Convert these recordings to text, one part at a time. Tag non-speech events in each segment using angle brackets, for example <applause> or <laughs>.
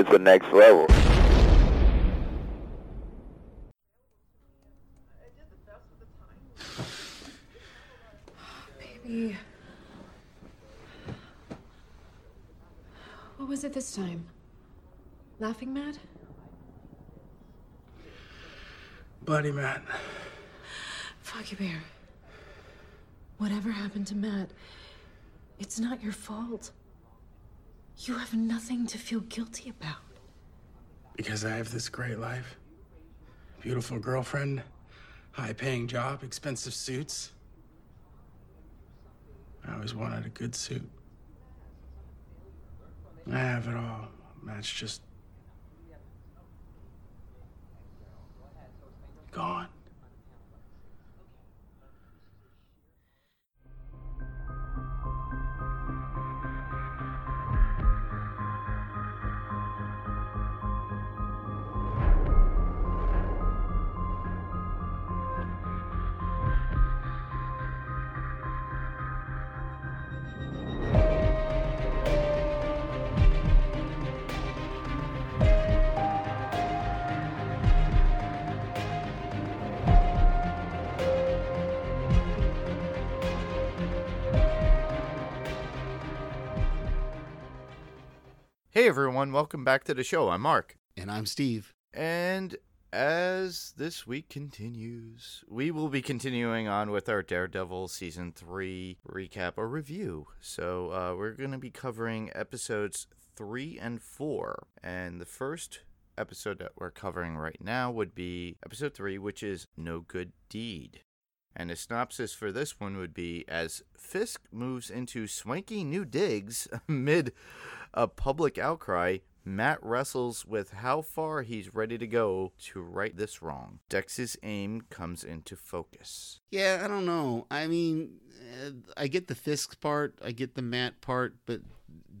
it's the next level. Baby. What was it this time? Laughing mad? Buddy, Matt. Foggy Bear. Whatever happened to Matt, it's not your fault. You have nothing to feel guilty about. Because I have this great life. Beautiful girlfriend, high paying job, expensive suits. I always wanted a good suit. I have it all. Matt's just gone. Hey everyone, welcome back to the show. I'm Mark. And I'm Steve. And as this week continues, we will be continuing on with our Daredevil Season 3 recap or review. So uh, we're going to be covering episodes 3 and 4. And the first episode that we're covering right now would be episode 3, which is No Good Deed. And the synopsis for this one would be as Fisk moves into swanky new digs <laughs> amid a public outcry, Matt wrestles with how far he's ready to go to right this wrong. Dex's aim comes into focus. Yeah, I don't know. I mean, uh, I get the Fisk part, I get the Matt part, but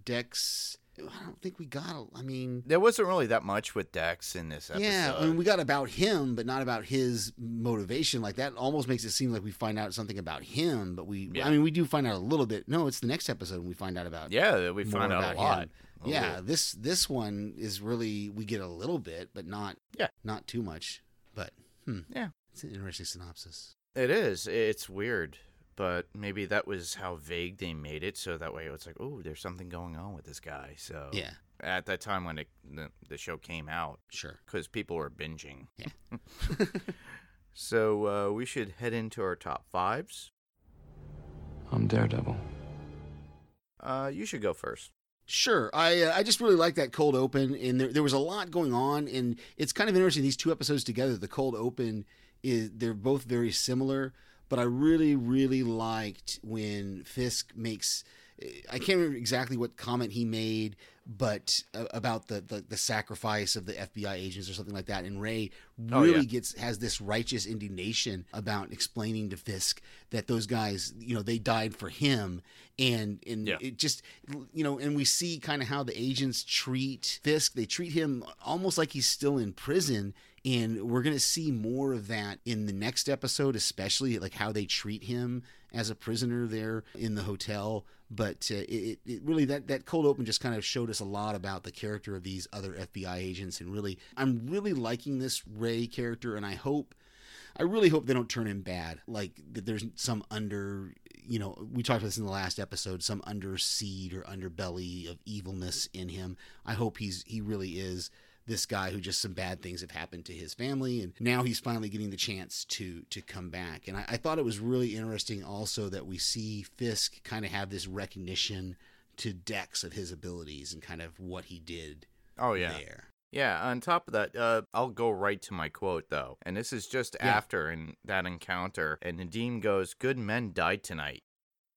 Dex. I don't think we got. A, I mean, There wasn't really that much with Dex in this episode. yeah, I mean, we got about him, but not about his motivation. Like that almost makes it seem like we find out something about him, but we. Yeah. I mean, we do find out a little bit. No, it's the next episode we find out about. yeah, we find out about a lot. him. A Yeah, this this one is really we get a little bit, but not Yeah. not too much. But hmm, Yeah. it's an interesting synopsis. It is. It's weird. But maybe that was how vague they made it, so that way it's like, oh, there's something going on with this guy. So Yeah, at that time when it, the the show came out, sure. because people were binging. Yeah. <laughs> so uh, we should head into our top fives. I'm Daredevil. Uh, you should go first. Sure, I uh, I just really like that cold open, and there there was a lot going on, and it's kind of interesting these two episodes together. The cold open is they're both very similar, but I really really liked when Fisk makes. I can't remember exactly what comment he made, but uh, about the, the the sacrifice of the FBI agents or something like that. And Ray Oh, really yeah. gets has this righteous indignation about explaining to Fisk that those guys, you know, they died for him, and and Yeah. it just you know, and we see kind of how the agents treat Fisk. They treat him almost like he's still in prison. And we're going to see more of that in the next episode, especially like how they treat him as a prisoner there in the hotel. But uh, it, it really that that cold open just kind of showed us a lot about the character of these other FBI agents, and really, I'm really liking this Ray character, and I hope I really hope they don't turn him bad. Like that there's some under, you know, we talked about this in the last episode, some under seed or underbelly of evilness in him. I hope he's he really is this guy who just some bad things have happened to his family and now he's finally getting the chance to to come back and I, I thought it was really interesting also that we see fisk kind of have this recognition to dex of his abilities and kind of what he did Oh yeah. there Yeah, on top of that, uh, I'll go right to my quote though. And this is just Yeah. after in that encounter. And Nadeem goes, Good men died tonight.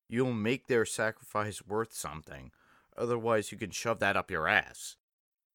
You'll make their sacrifice worth something. Otherwise, you can shove that up your ass.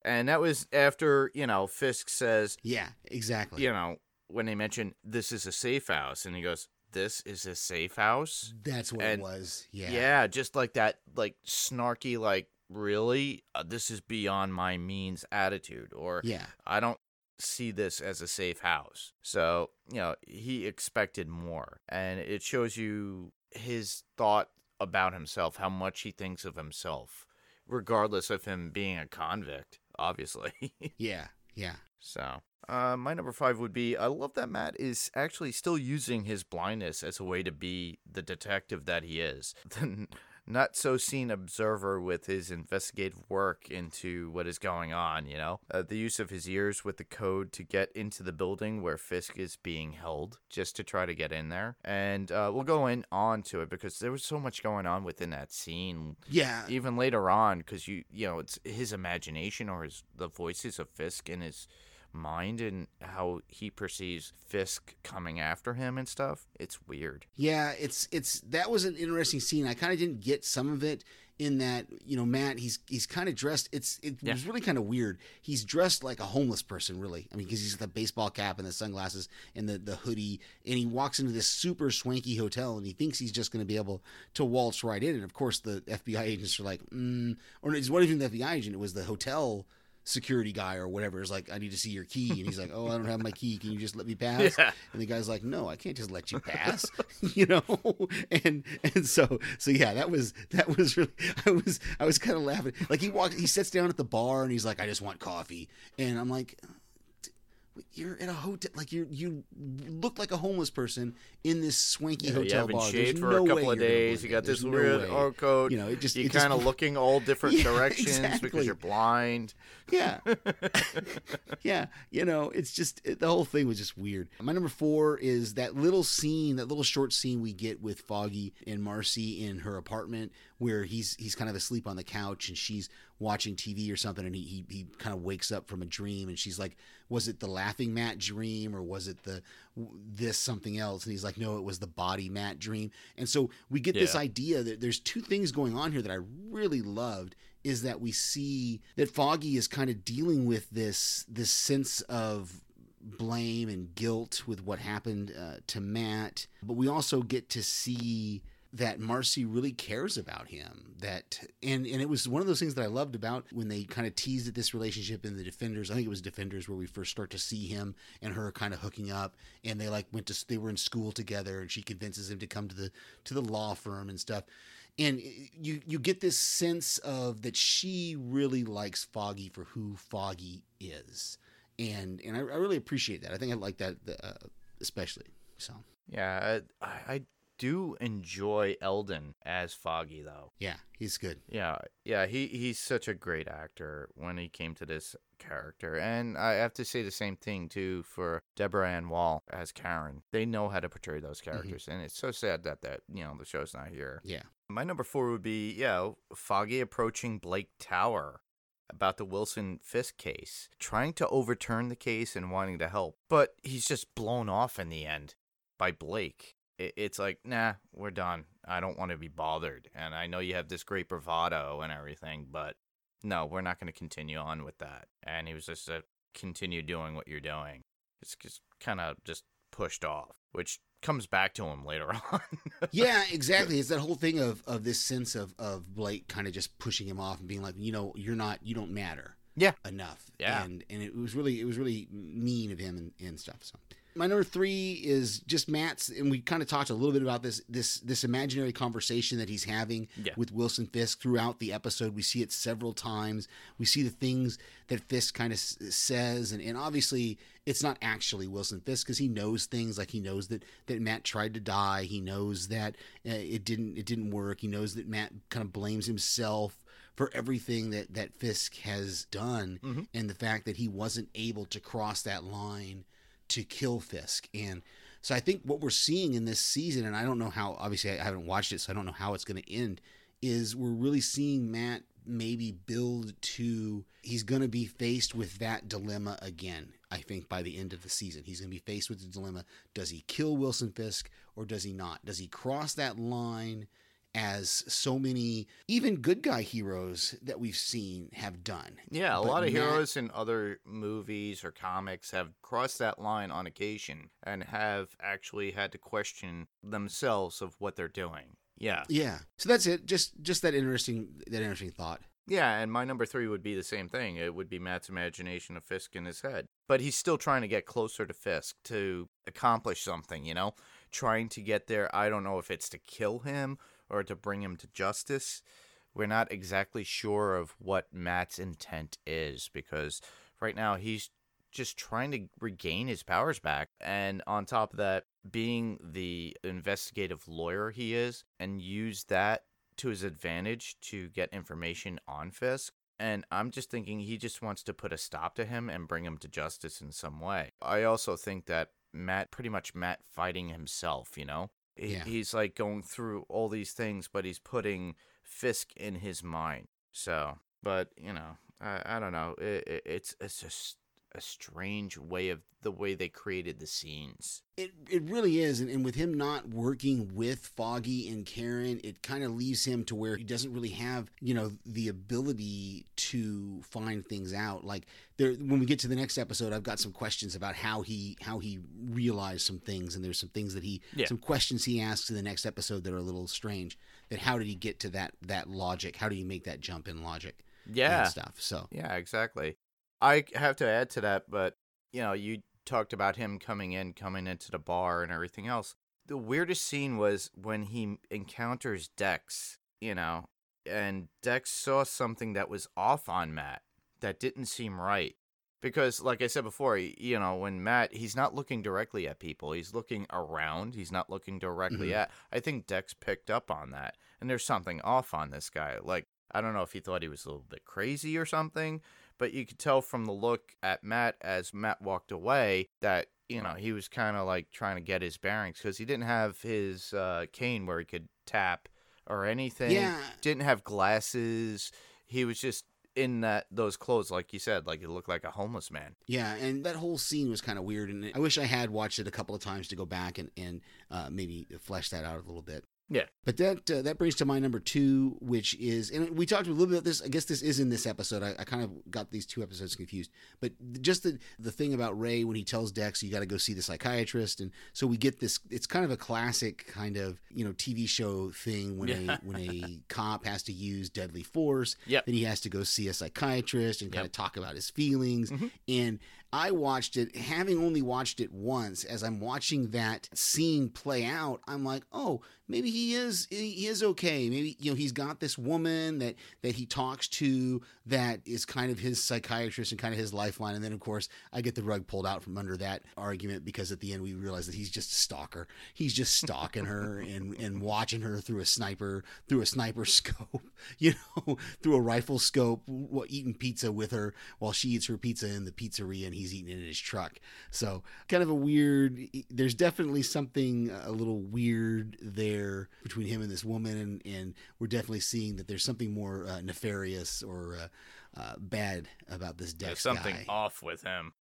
And that was after, you know, Fisk says, yeah exactly you know, when they mention this is a safe house. And he goes, This is a safe house? that's what and- it was yeah Yeah, just like that, like snarky, like, really? Uh, this is beyond my means attitude. Or, yeah I don't see this as a safe house. So, you know, he expected more. And it shows you his thought about himself, how much he thinks of himself, regardless of him being a convict. Obviously. <laughs> Yeah, yeah. So, uh, my number five would be I love that Matt is actually still using his blindness as a way to be the detective that he is. <laughs> The not so seen observer with his investigative work into what is going on, you know? Uh, the use of his ears with the code to get into the building where Fisk is being held, just to try to get in there. And uh, we'll go in on to it because there was so much going on within that scene Yeah. even later on because you you know it's his imagination or his the voices of Fisk and his mind and how he perceives Fisk coming after him and stuff. It's weird. Yeah, it's it's that was an interesting scene. I kind of didn't get some of it in that you know Matt he's he's kind of dressed. It's it Yeah. was really kind of weird. He's dressed like a homeless person, really. I mean, because he's got the baseball cap and the sunglasses and the the hoodie, and he walks into this super swanky hotel and he thinks he's just going to be able to waltz right in. And of course, the FBI agents are like, mm, or it's not even the FBI agent. It was the hotel security guy or whatever is like, I need to see your key. And he's like, Oh, I don't have my key. Can you just let me <laughs> pass? Yeah. And the guy's like, No, I can't just let you pass. <laughs> you know? And and so so yeah, that was that was really <laughs> I was I was kind of laughing. Like he walks he sits down at the bar and he's like, I just want coffee. And I'm like you're in a hotel, like you you look like a homeless person in this swanky Yeah, hotel you haven't bar. shaved There's for no a couple of days. You got this There's no weird way. overcoat. You know, it just you're kind of looking all different <laughs> Yeah, directions because you're blind. <laughs> Yeah. <laughs> yeah. You know, it's just, it, the whole thing was just weird. My number four is that little scene, that little short scene we get with Foggy and Marci in her apartment where he's, he's kind of asleep on the couch and she's watching TV or something and he, he, he kind of wakes up from a dream and she's like, was it the laughing Matt dream or was it the, this something else? And he's like, no, it was the body Matt dream. And so we get this idea that there's two things going on here that I really loved is that we see that Foggy is kind of dealing with this this sense of blame and guilt with what happened uh, to Matt, but we also get to see that Marci really cares about him. That and and it was one of those things that I loved about when they kind of teased at this relationship in the Defenders. I think it was Defenders where we first start to see him and her kind of hooking up, and they like went to they were in school together, and she convinces him to come to the to the law firm and stuff and you you get this sense of that she really likes Foggy for who Foggy is, and and I, I really appreciate that. I think I like that uh, especially. So Yeah, I, I do enjoy Elden as Foggy though. yeah, he's good. Yeah, yeah, he he's such a great actor when he came to this character, and I have to say the same thing too for Deborah Ann Woll as Karen. They know how to portray those mm-hmm. characters, and it's so sad that that you know the show's not here. Yeah, My number four would be yeah, Foggy approaching Blake Tower about the Wilson Fisk case, trying to overturn the case and wanting to help, but he's just blown off in the end by Blake. It's like, nah, we're done. I don't want to be bothered. And I know you have this great bravado and everything, but no, we're not going to continue on with that. And he was just to continue doing what you're doing. It's just kind of just pushed off, which comes back to him later <laughs> on. yeah, exactly. It's that whole thing of of this sense of of Blake kind of just pushing him off and being like, you know, you're not, you don't matter. Yeah. enough. Yeah. and and it was really it was really mean of him and, and stuff. So my number three is just Matt's, and we kind of talked a little bit about this this this imaginary conversation that he's having Yeah. with Wilson Fisk throughout the episode. We see it several times. We see the things that Fisk kind of s- says, and, and obviously it's not actually Wilson Fisk because he knows things like he knows that that Matt tried to die. He knows that uh, it didn't it didn't work. He knows that Matt kind of blames himself for everything that that Fisk has done, Mhm. and the fact that he wasn't able to cross that line to kill Fisk. And so I think what we're seeing in this season, and I don't know how, obviously, I haven't watched it, so I don't know how it's going to end, is we're really seeing Matt maybe build to he's going to be faced with that dilemma again. I think by the end of the season, he's going to be faced with the dilemma does he kill Wilson Fisk or does he not? Does he cross that line? As so many, even good guy heroes that we've seen have done. Yeah, a But lot of heroes in other movies or comics have crossed that line on occasion and have actually had to question themselves of what they're doing. Yeah. Yeah. So that's it. Just just that interesting that interesting thought. Yeah, and my number three would be the same thing. It would be Matt's imagination of Fisk in his head. But he's still trying to get closer to Fisk to accomplish something, you know? Trying to get there. I don't know if it's to kill him or to bring him to justice, we're not exactly sure of what Matt's intent is because right now he's just trying to regain his powers back. And on top of that, being the investigative lawyer he is and use that to his advantage to get information on Fisk. And I'm just thinking he just wants to put a stop to him and bring him to justice in some way. I also think that Matt, pretty much Matt fighting himself, you know? Yeah. He's like going through all these things, but he's putting Fisk in his mind. So, but, you know, I, I don't know. It, it, it's, it's just a strange way of the way they created the scenes. It it really is, and, and with him not working with Foggy and Karen, it kind of leaves him to where he doesn't really have you know the ability to find things out. Like there, when we get to the next episode, I've got some questions about how he how he realized some things, and there's some things that he Yeah. some questions he asks in the next episode that are a little strange. That how did he get to that that logic? How do you make that jump in logic? Yeah. and stuff. So Yeah, exactly. I have to add to that, but you know, you talked about him coming in, coming into the bar and everything else. The weirdest scene was when he encounters Dex, you know, and Dex saw something that was off on Matt that didn't seem right. Because, like I said before, you know, when Matt, he's not looking directly at people, he's looking around, he's not looking directly Mhm. at. I think Dex picked up on that. And there's something off on this guy. Like, I don't know if he thought he was a little bit crazy or something, but you could tell from the look at Matt as Matt walked away that you know he was kind of like trying to get his bearings because he didn't have his uh, cane where he could tap or anything. Yeah. didn't have glasses. He was just in that those clothes, like you said, like he looked like a homeless man. Yeah, and that whole scene was kind of weird, and I wish I had watched it a couple of times to go back and and uh, maybe flesh that out a little bit. Yeah. But that uh, that brings to my number two, which is, and we talked a little bit about this. I guess this is in this episode. I, I kind of got these two episodes confused. But just the the thing about Ray when he tells Dex, "You got to go see the psychiatrist," and so we get this. It's kind of a classic kind of you know TV show thing when Yeah. a when a <laughs> cop has to use deadly force. Yep. Then he has to go see a psychiatrist and kind Yep. of talk about his feelings. Mhm. And I watched it, having only watched it once. As I'm watching that scene play out, I'm like, oh, maybe he is he is okay. Maybe you know he's got this woman that that he talks to that is kind of his psychiatrist and kind of his lifeline. And then of course I get the rug pulled out from under that argument because at the end we realize that he's just a stalker. He's just stalking her <laughs> and and watching her through a sniper through a sniper <laughs> scope, you know, through a rifle scope, w- eating pizza with her while she eats her pizza in the pizzeria and he's eating it in his truck. So kind of a weird. There's definitely something a little weird there between him and this woman, and, and we're definitely seeing that there's something more uh, nefarious or uh, uh, bad about this There's Dex something guy. off with him.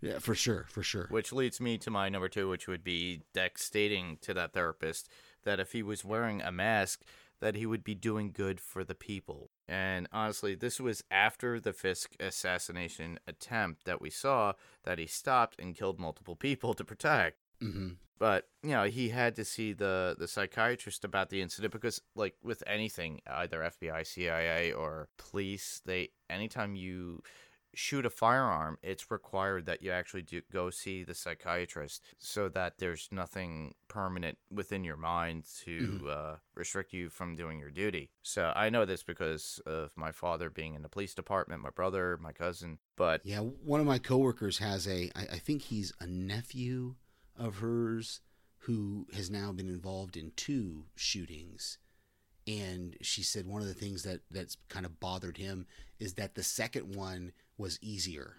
Yeah, for sure, for sure. Which leads me to my number two, which would be Dex stating to that therapist that if he was wearing a mask, that he would be doing good for the people. And honestly, this was after the Fisk assassination attempt that we saw that he stopped and killed multiple people to protect. Hmm But you know, he had to see the the psychiatrist about the incident because, like with anything, either FBI, CIA, or police, they anytime you shoot a firearm, it's required that you actually do go see the psychiatrist so that there's nothing permanent within your mind to uh, restrict you from doing your duty. So I know this because of my father being in the police department, my brother, my cousin. But Yeah, one of my coworkers has a. I, I think he's a nephew of hers who has now been involved in two shootings. And she said one of the things that that's kind of bothered him is that the second one was easier.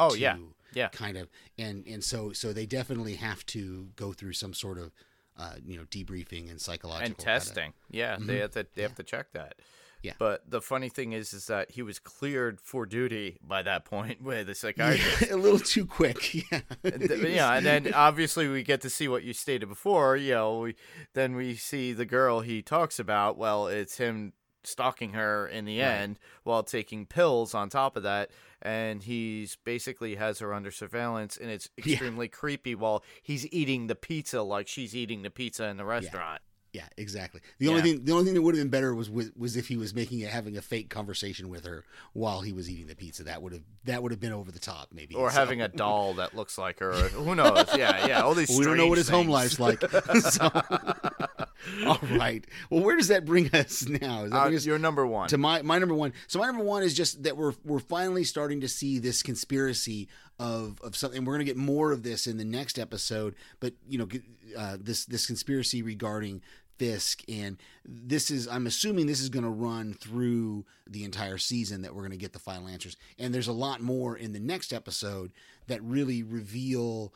oh yeah, yeah. kind of and and so so they definitely have to go through some sort of uh, you know debriefing and psychological and testing. Yeah, Mhm. they have to they Yeah. have to check that. Yeah. But the funny thing is, is that he was cleared for duty by that point <laughs> with the psychiatrist. Yeah, <laughs> a little too quick. <laughs> Yeah. And th- yeah, and then obviously we get to see what you stated before. You know, we, then we see the girl he talks about. Well, it's him stalking her in the Right. end while taking pills on top of that, and he's basically has her under surveillance, and it's Yeah. extremely creepy while he's eating the pizza like she's eating the pizza in the restaurant. Yeah, exactly. The only thing the only thing that would have been better was, was if he was making it having a fake conversation with her while he was eating the pizza. That would have that would have been over the top, maybe. Or So- having a doll that looks like her. Who knows? <laughs> Yeah, yeah. All these. we don't know what his home life's like. <laughs> So- <laughs> All right. Well, where does that bring us now? Does that Uh, us you're number one. to my my number one. So my number one is just that we're we're finally starting to see this conspiracy of of something. We're going to get more of this in the next episode. But you know, uh, this this conspiracy regarding Fisk, and this is I'm assuming this is going to run through the entire season. That we're going to get the final answers, and there's a lot more in the next episode that really reveal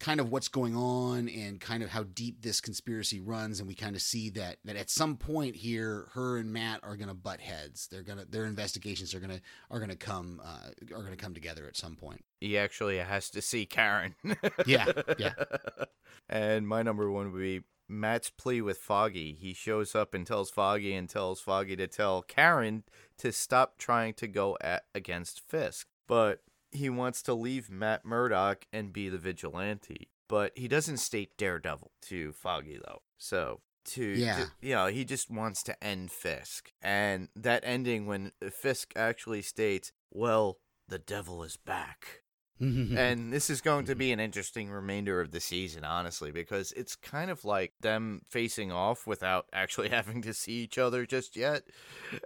kind of what's going on and kind of how deep this conspiracy runs and we kind of see that that at some point here her and Matt are going to butt heads they're going to their investigations are going to are going to come uh, are going to come together at some point he actually has to see Karen. <laughs> Yeah, yeah. And my number one would be Matt's plea with Foggy. He shows up and tells Foggy and tells Foggy to tell Karen to stop trying to go at, against Fisk. But he wants to leave Matt Murdock and be the vigilante. But he doesn't state Daredevil to Foggy though. So to, Yeah. to you know, he just wants to end Fisk. And that ending when Fisk actually states, "Well, the devil is back." And this is going to be mm-hmm. an interesting remainder of the season, honestly, because it's kind of like them facing off without <laughs> actually having to see each other just yet,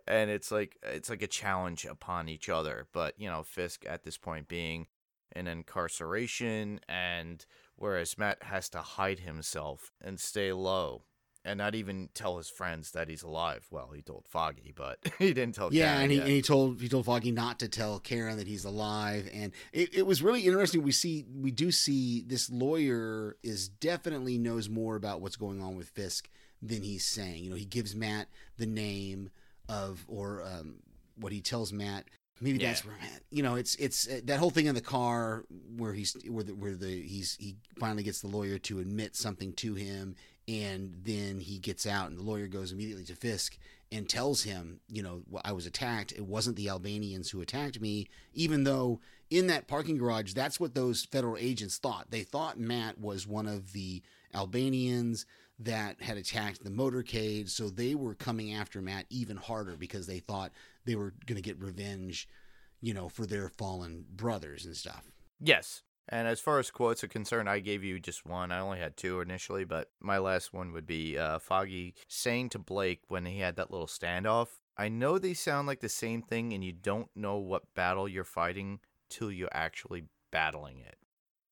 and it's like it's like a challenge upon each other. But you know, Fisk at this point being in incarceration, and whereas Matt has to hide himself and stay low. And not even tell his friends that he's alive. Well, he told Foggy, but <laughs> he didn't tell. yeah Karen and he, yet. and he told he told Foggy not to tell Karen that he's alive and it, it was really interesting we see we do see this lawyer is definitely knows more about what's going on with Fisk than he's saying you know he gives Matt the name of or um, what he tells Matt maybe Yeah. that's where Matt you know it's it's uh, that whole thing in the car where he's where the, where the he's he finally gets the lawyer to admit something to him and then he gets out and the lawyer goes immediately to Fisk and tells him, you know, I was attacked. It wasn't the Albanians who attacked me, even though in that parking garage, that's what those federal agents thought. They thought Matt was one of the Albanians that had attacked the motorcade, so they were coming after Matt even harder because they thought they were going to get revenge, you know, for their fallen brothers and stuff. Yes. And as far as quotes are concerned, I gave you just one. I only had two initially, but my last one would be uh, Foggy saying to Blake when he had that little standoff, I know they sound like the same thing, and you don't know what battle you're fighting till you're actually battling it.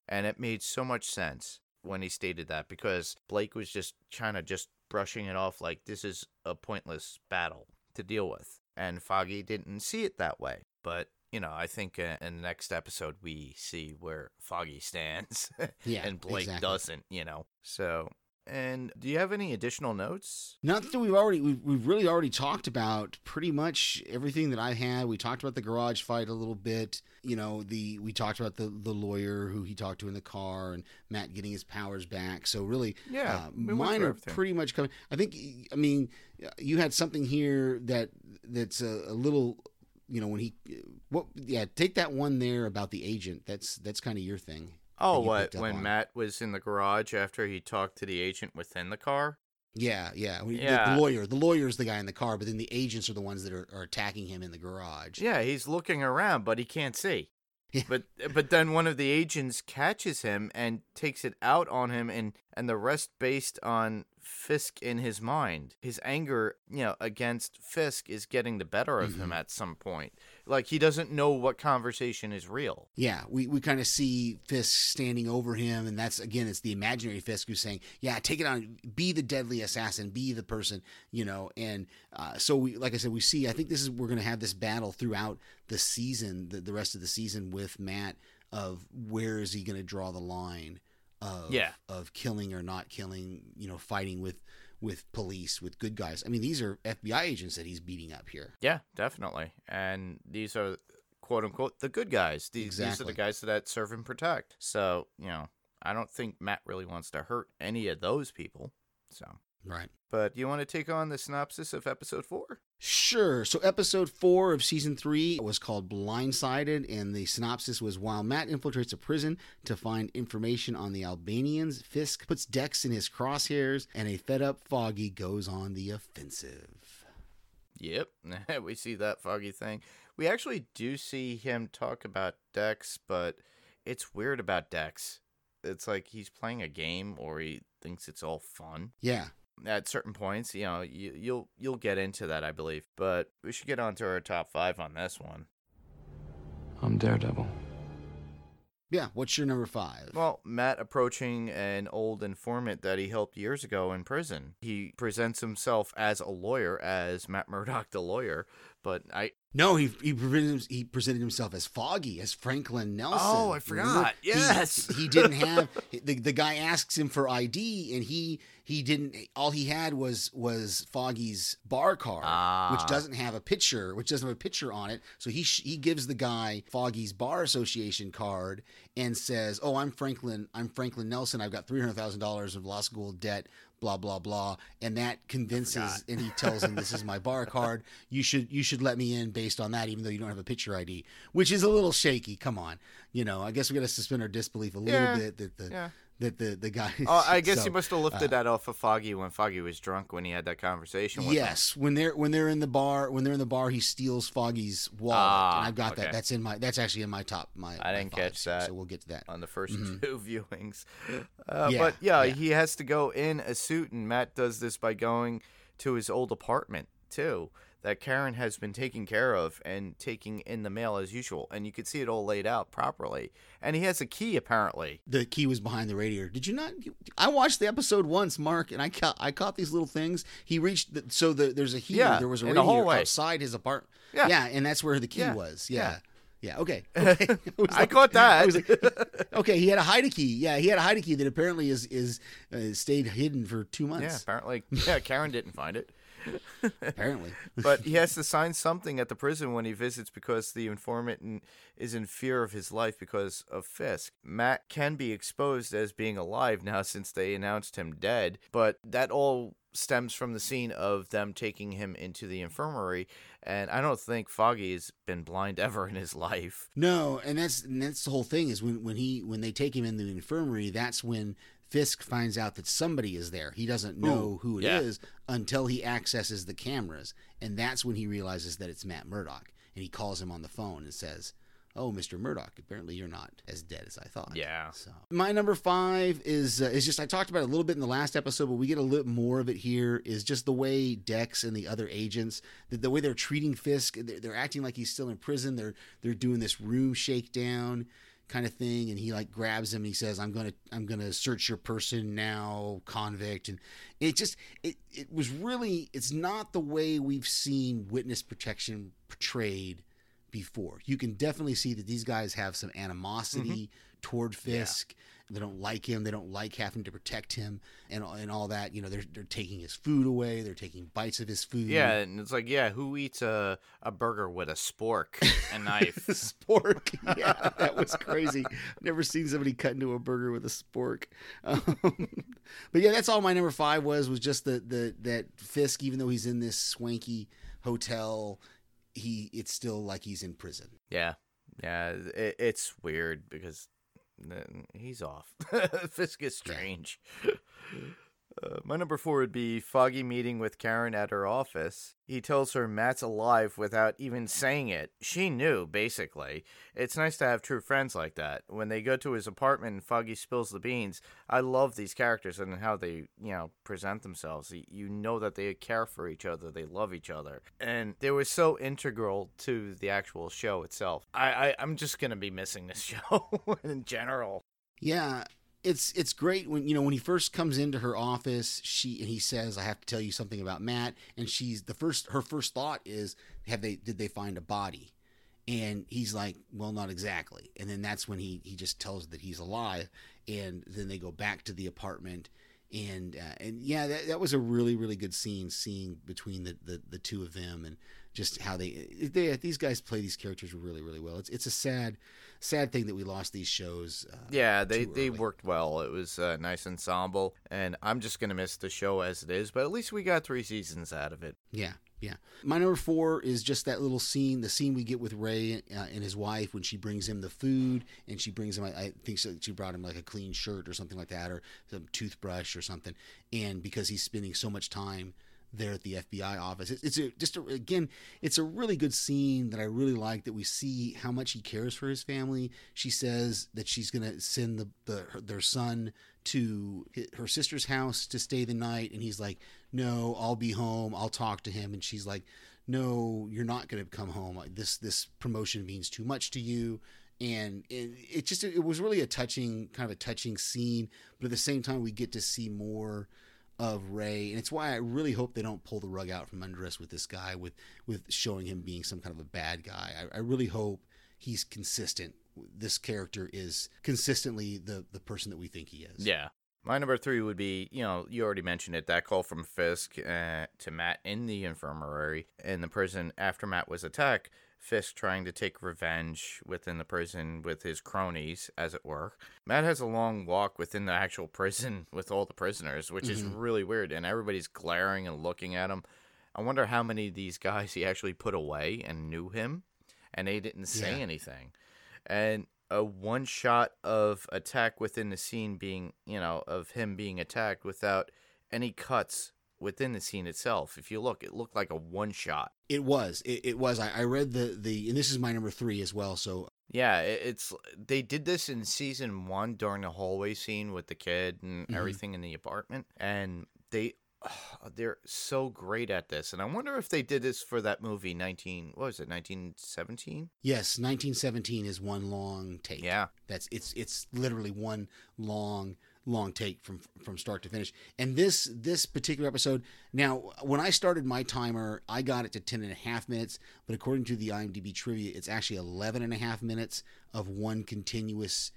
And it made so much sense when he stated that because Blake was just kind of just brushing it off like this is a pointless battle to deal with. And Foggy didn't see it that way. But, you know, I think uh, in the next episode we see where Foggy stands <laughs> Yeah, and Blake exactly. doesn't, you know. So, and do you have any additional notes? Not that we've already we've, we've really already talked about pretty much everything that I had. We talked about the garage fight a little bit. You know, the we talked about the the lawyer who he talked to in the car and Matt getting his powers back. So really, Yeah, uh, we mine are pretty much coming. I think I mean you had something here that that's a, a little. You know when he, what? Yeah, take that one there about the agent. That's that's kind of your thing. Oh, what? When on. Matt was in the garage after he talked to the agent within the car? Yeah, yeah. We- the- Yeah. The, lawyer, the lawyer's the guy in the car, but then the agents are the ones that are, are attacking him in the garage. Yeah, he's looking around, but he can't see. <laughs> Yeah. But but then one of the agents catches him and takes it out on him, and and the rest based on Fisk in his mind. His anger, you know, against Fisk is getting the better of him Mhm. at some point. Like he doesn't know what conversation is real. Yeah, we, we kind of see Fisk standing over him, and that's again, it's the imaginary Fisk who's saying, "Yeah, take it on, be the deadly assassin, be the person," you know. And uh, so we, like I said, we see. I think this is we're going to have this battle throughout the season, the, the rest of the season with Matt of where is he going to draw the line of Yeah. of killing or not killing, you know, fighting with with police, with good guys. I mean, these are FBI agents that he's beating up here. Yeah, definitely. And these are quote unquote the good guys. These, these are the guys that serve and protect. So, you know, I don't think Matt really wants to hurt any of those people. So, Right. but you want to take on the synopsis of episode four? Sure. So, episode four of season three was called Blindsided, and the synopsis was While Matt infiltrates a prison to find information on the Albanians, Fisk puts Dex in his crosshairs, and a fed up Foggy goes on the offensive. Yep, <laughs> we see that foggy thing. We actually do see him talk about Dex, but it's weird about Dex. It's like he's playing a game or he thinks it's all fun. Yeah. At certain points. You know, you, you'll you'll get into that, I believe. But we should get on to our top five on this one. I'm Daredevil. Yeah, what's your number five? Well, Matt approaching an old informant that he helped years ago in prison. He presents himself as a lawyer, as Matt Murdock, the lawyer. But I, No, he he presented, he presented himself as Foggy, as Franklin Nelson. Oh, I forgot. He- Yes. he, didn't <laughs> have the the guy asks him for ID, and he he didn't. All he had was was Foggy's bar card, Ah. which doesn't have a picture, which doesn't have a picture on it. So he he gives the guy Foggy's bar association card and says, "Oh, I'm Franklin. I'm Franklin Nelson. I've got three hundred thousand dollars of law school debt." Blah blah blah, and that convinces, and he tells him, "This is my bar card. You should you should let me in based on that, even though you don't have a picture ID." Which is a little shaky. Come on, you know. I guess we got to suspend our disbelief a little Yeah. bit that the Yeah. That the the guy. oh, I <laughs> guess so, he must have lifted that off of Foggy when Foggy was drunk when he had that conversation with him. Yes, when they're when they're in the bar, when they're in the bar, he steals Foggy's wallet, Ah, and I've got okay. that. That's in my. That's actually in my top. My I my didn't five, catch so- that. So we'll get to that. on the 1st Mhm. <laughs> two viewings. Uh, Yeah, but yeah, yeah. he has to go in a suit, and Matt does this by going to his old apartment too, that Karen has been taking care of and taking in the mail as usual, and you could see it all laid out properly. And he has a key apparently. The key was behind the radiator. Did you not? I watched the episode once, Mark, and I caught I caught these little things. He reached the, so the, there's a heater. Yeah, there was a radiator outside his apartment. Yeah. yeah, and that's where the key Yeah, was. Yeah. Yeah. Okay. <laughs> <laughs> <laughs> I was like- caught that. I like, okay, he had a hide key. Yeah, he had a hide key that apparently is is uh, stayed hidden for two months. yeah, apparently, yeah, Karen didn't find it. Apparently. <laughs> but he has to sign something at the prison when he visits because the informant in, is in fear of his life because of Fisk. Matt can be exposed as being alive now since they announced him dead, but that all stems from the scene of them taking him into the infirmary and I don't think Foggy has been blind <laughs> ever in his life. No, and that's and that's the whole thing is when when he when they take him in the infirmary, that's when Fisk finds out that somebody is there. He doesn't know who it is yeah. until he accesses the cameras, and that's when he realizes that it's Matt Murdock, and he calls him on the phone and says, "Oh, Mr. Murdock, apparently you're not as dead as I thought." Yeah. So my number five is uh, is just I talked about it a little bit in the last episode, but we get a little more of it here. Is just the way Dex and the other agents, the, the way they're treating Fisk. They're, they're acting like he's still in prison. They're they're doing this room shakedown kind of thing, and he like grabs him. and He says, "I'm gonna I'm gonna search your person now, convict." And it just it it was really it's not the way we've seen witness protection portrayed before. You can definitely see that these guys have some animosity mm-hmm. toward Fisk. They don't like him. They don't like having to protect him and and all that. You know, they're they're taking his food away. They're taking bites of his food. Yeah, and it's like, yeah, who eats a, a burger with a spork and <laughs> knife? spork. Yeah, that was crazy. Never seen somebody cut into a burger with a spork. <laughs> Um, but yeah, that's all my number five was was just the the that Fisk, even though he's in this swanky hotel, he it's still like he's in prison. Yeah, yeah, it, it's weird because he's off. <laughs> Fisk is strange. <laughs> Uh, my number four would be Foggy meeting with Karen at her office. He tells her Matt's alive without even saying it. She knew, basically. It's nice to have true friends like that. When they go to his apartment and Foggy spills the beans, I love these characters and how they, you know, present themselves. You know that they care for each other, they love each other. And they were so integral to the actual show itself. I, I I'm just gonna be missing this <laughs> show in general. Yeah, it's it's great when you know when he first comes into her office, she and he says, "I have to tell you something about Matt," and she's the first. Her first thought is, "Have they did they find a body?" And he's like, "Well, not exactly." And then that's when he he just tells that he's alive, and then they go back to the apartment. And uh, and yeah, that, that was a really really good scene, seeing between the, the, the two of them and just how they they these guys play these characters really really well. It's it's a sad sad thing that we lost these shows. Uh, Yeah, they, they worked well. It was a nice ensemble, and I'm just gonna miss the show as it is. But at least we got three seasons out of it. Yeah, yeah. My number four is just that little scene, the scene we get with Ray uh, and his wife when she brings him the food, and she brings him, I, I think so, she brought him like a clean shirt or something like that, or some toothbrush or something. And because he's spending so much time there at the FBI office, it's, a, just a, again, it's a really good scene that I really like. That we see how much he cares for his family. She says that she's gonna send the, the her, their son to her sister's house to stay the night, and he's like, "No, I'll be home. I'll talk to him." And she's like, "No, you're not going to come home. This this promotion means too much to you." And it, it just it was really a touching kind of a touching scene, but at the same time, we get to see more of Ray, and it's why I really hope they don't pull the rug out from under us with this guy, with with showing him being some kind of a bad guy. I, I really hope he's consistent. This character is consistently the the person that we think he is. Yeah. My number three would be, you know, you already mentioned it, that call from Fisk uh, to Matt in the infirmary in the prison after Matt was attacked. Fisk trying to take revenge within the prison with his cronies, as it were. Matt has a long walk within the actual prison <laughs> with all the prisoners, which is really weird, and everybody's glaring and looking at him. I wonder how many of these guys he actually put away and knew him, and they didn't say Yeah. anything. And a one shot of attack within the scene being, you know, of him being attacked without any cuts within the scene itself. If you look, it looked like a one shot. It was. It, it was. I, I read the the, and this is my number three as well. So Yeah, it, it's they did this in season one during the hallway scene with the kid and Mhm. everything in the apartment, and they <sighs> they're so great at this. And I wonder if they did this for that movie nineteen what was it nineteen seventeen? yes, 1917 is one long take. Yeah, That's it's it's literally one long long take from from start to finish. And this this particular episode, now when I started my timer, I got it to 10 and a half minutes, but according to the IMDb trivia, it's actually 11 and a half minutes of one continuous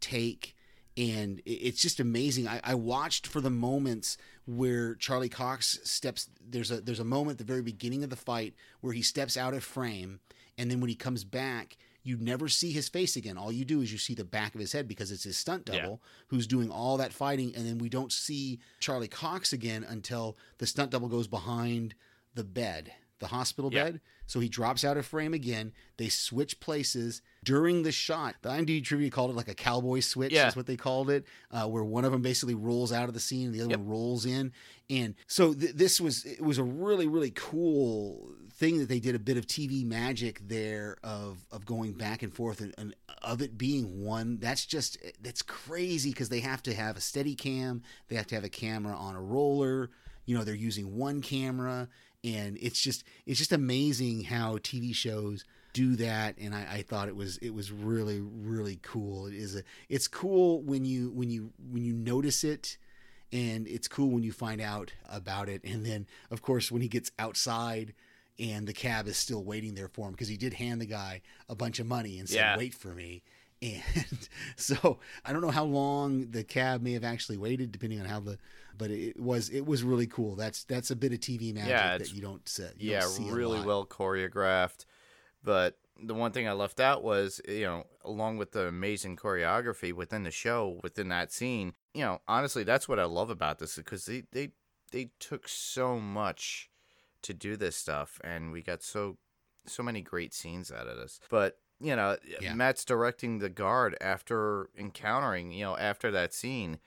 take and it's just amazing. I, I watched for the moments where Charlie Cox steps. There's a there's a moment at the very beginning of the fight where he steps out of frame, and then when he comes back, you never see his face again. All you do is you see the back of his head because it's his stunt Yeah. double who's doing all that fighting, and then we don't see Charlie Cox again until the stunt double goes behind the bed, the hospital Yeah. bed. So he drops out of frame again. They switch places during the shot. The IMDb trivia called it like a cowboy switch. Yeah. Is what they called it, uh, where one of them basically rolls out of the scene and the other Yep. one rolls in. And so th- this was it was a really really cool thing that they did a bit of TV magic there of of going back and forth and, and of it being one. That's just that's crazy because they have to have a steady cam. They have to have a camera on a roller. You know they're using one camera and it's just it's just amazing how TV shows do that and I, I thought it was it was really really cool it is a it's cool when you when you when you notice it and it's cool when you find out about it and then of course when he gets outside and the cab is still waiting there for him because he did hand the guy a bunch of money and said Yeah. wait for me <laughs> and so I don't know how long the cab may have actually waited, depending on how the. But it was it was really cool. That's that's a bit of TV magic Yeah, that you don't see. You yeah, don't see really well choreographed. But the one thing I left out was, you know, along with the amazing choreography within the show, within that scene, you know, honestly, that's what I love about this because they they they took so much to do this stuff, and we got so so many great scenes out of this. But you know, Yeah. Matt's directing the guard after encountering, you know, after that scene.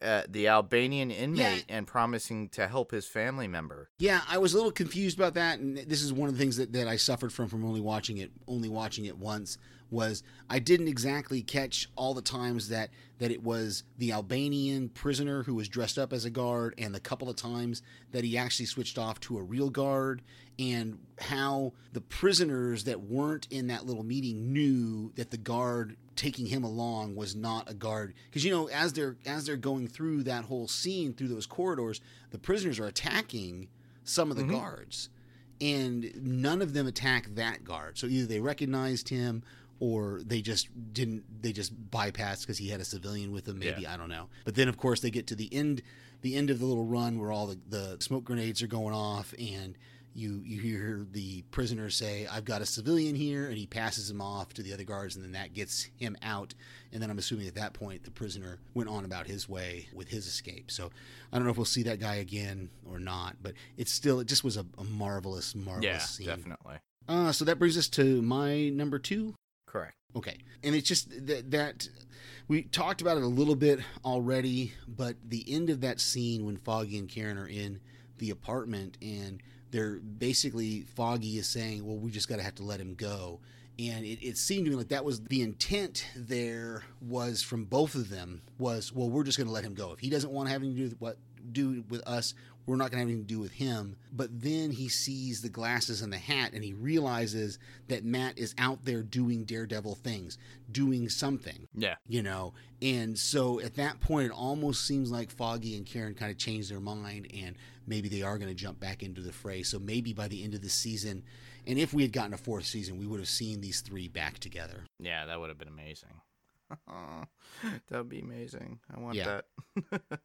Uh, the Albanian inmate and promising to help his family member. Yeah, I was a little confused about that, and this is one of the things that, that I suffered from from only watching it only watching it once was I didn't exactly catch all the times that that it was the Albanian prisoner who was dressed up as a guard, and the couple of times that he actually switched off to a real guard, and how the prisoners that weren't in that little meeting knew that the guard taking him along was not a guard. Because you know as they're as they're going through that whole scene through those corridors the prisoners are attacking some of the mm-hmm. guards. And none of them attack that guard. So either they recognized him or they just didn't they just bypassed because he had a civilian with him maybe Yeah. i don't know. But then of course they get to the end the end of the little run where all the, the smoke grenades are going off and you you hear the prisoner say i've got a civilian here and he passes him off to the other guards and then that gets him out. And then i'm assuming at that point the prisoner went on about his way with his escape. So i don't know if we'll see that guy again or not but it's still it just was a, a marvelous marvelous Yeah, scene. definitely. uh, so that brings us to my number two Correct. Okay. And it's just that that we talked about it a little bit already, but the end of that scene when Foggy and Karen are in the apartment and they're basically Foggy is saying, "Well, we just got to have to let him go." and it, it seemed to me like that was the intent there was from both of them was well we're just going to let him go if he doesn't want to have anything to do with what do with us we're not going to have anything to do with him but then he sees the glasses and the hat and he realizes that matt is out there doing daredevil things doing something Yeah. you know and so at that point it almost seems like foggy and karen kind of changed their mind and maybe they are going to jump back into the fray so maybe by the end of the season and if we had gotten a fourth season we would have seen these three back together Yeah, that would have been amazing. <laughs> that would be amazing. I want Yeah. that.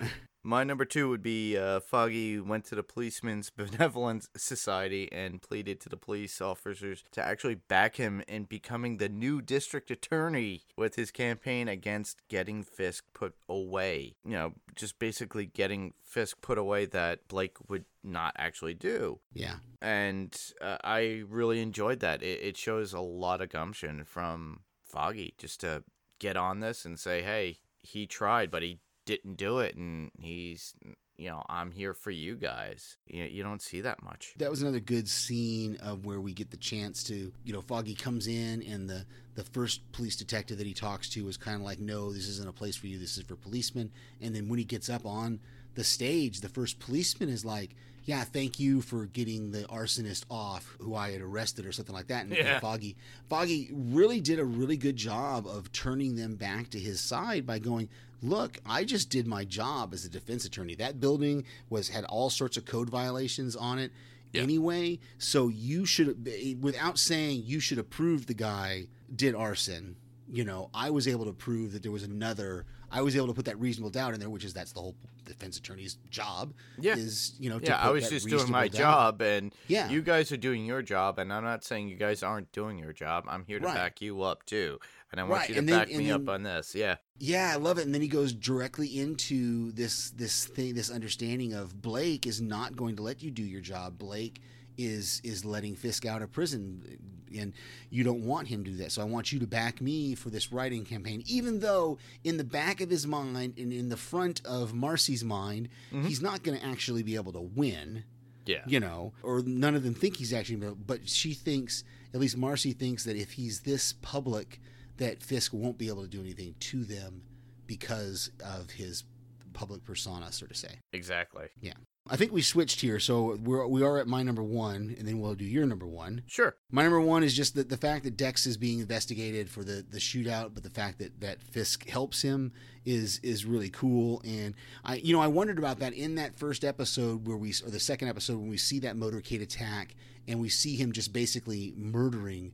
<laughs> My number two would be uh, Foggy went to the Policemen's <laughs> Benevolent Society and pleaded to the police officers to actually back him in becoming the new district attorney with his campaign against getting Fisk put away. You know, just basically getting Fisk put away that Blake would not actually do yeah and uh, I really enjoyed that. It, it shows a lot of gumption from Foggy just to get on this and say, "Hey, he tried, but he didn't do it, and he's, you know, I'm here for you guys." You, you don't see that much. that was another good scene of where we get the chance to you know foggy comes in and the the first police detective that he talks to is kind of like no this isn't a place for you this is for policemen and then when he gets up on the stage the first policeman is like yeah thank you for getting the arsonist off who i had arrested or something like that and, and foggy foggy really did a really good job of turning them back to his side by going look i just did my job as a defense attorney that building was had all sorts of code violations on it anyway so you should without saying you should approve the guy did arson you know i was able to prove that there was another i was able to put that reasonable doubt in there which is that's the whole defense attorney's job Yeah. is you know to Yeah, I was just doing my doubt. job, and Yeah. you guys are doing your job, and I'm not saying you guys aren't doing your job. I'm here to Right. back you up too, and I want Right, you to and then- back and me up on this. Yeah, Yeah, I love it. And then he goes directly into this this thing, this understanding of Blake is not going to let you do your job. Blake is is letting Fisk out of prison, and you don't want him to do that. So I want you to back me for this writing campaign. Even though in the back of his mind and in the front of Marci's mind, mm-hmm. he's not going to actually be able to win yeah, you know, or none of them think he's actually, but she thinks, at least Marci thinks that if he's this public, that Fisk won't be able to do anything to them because of his public persona, so to say. exactly. Yeah. I think we switched here, so we're we are at my number one, and then we'll do your number one. Sure. My number one is just the, the fact that Dex is being investigated for the, the shootout, but the fact that, that Fisk helps him is is really cool. And I you know I wondered about that in that first episode where we or the second episode when we see that motorcade attack and we see him just basically murdering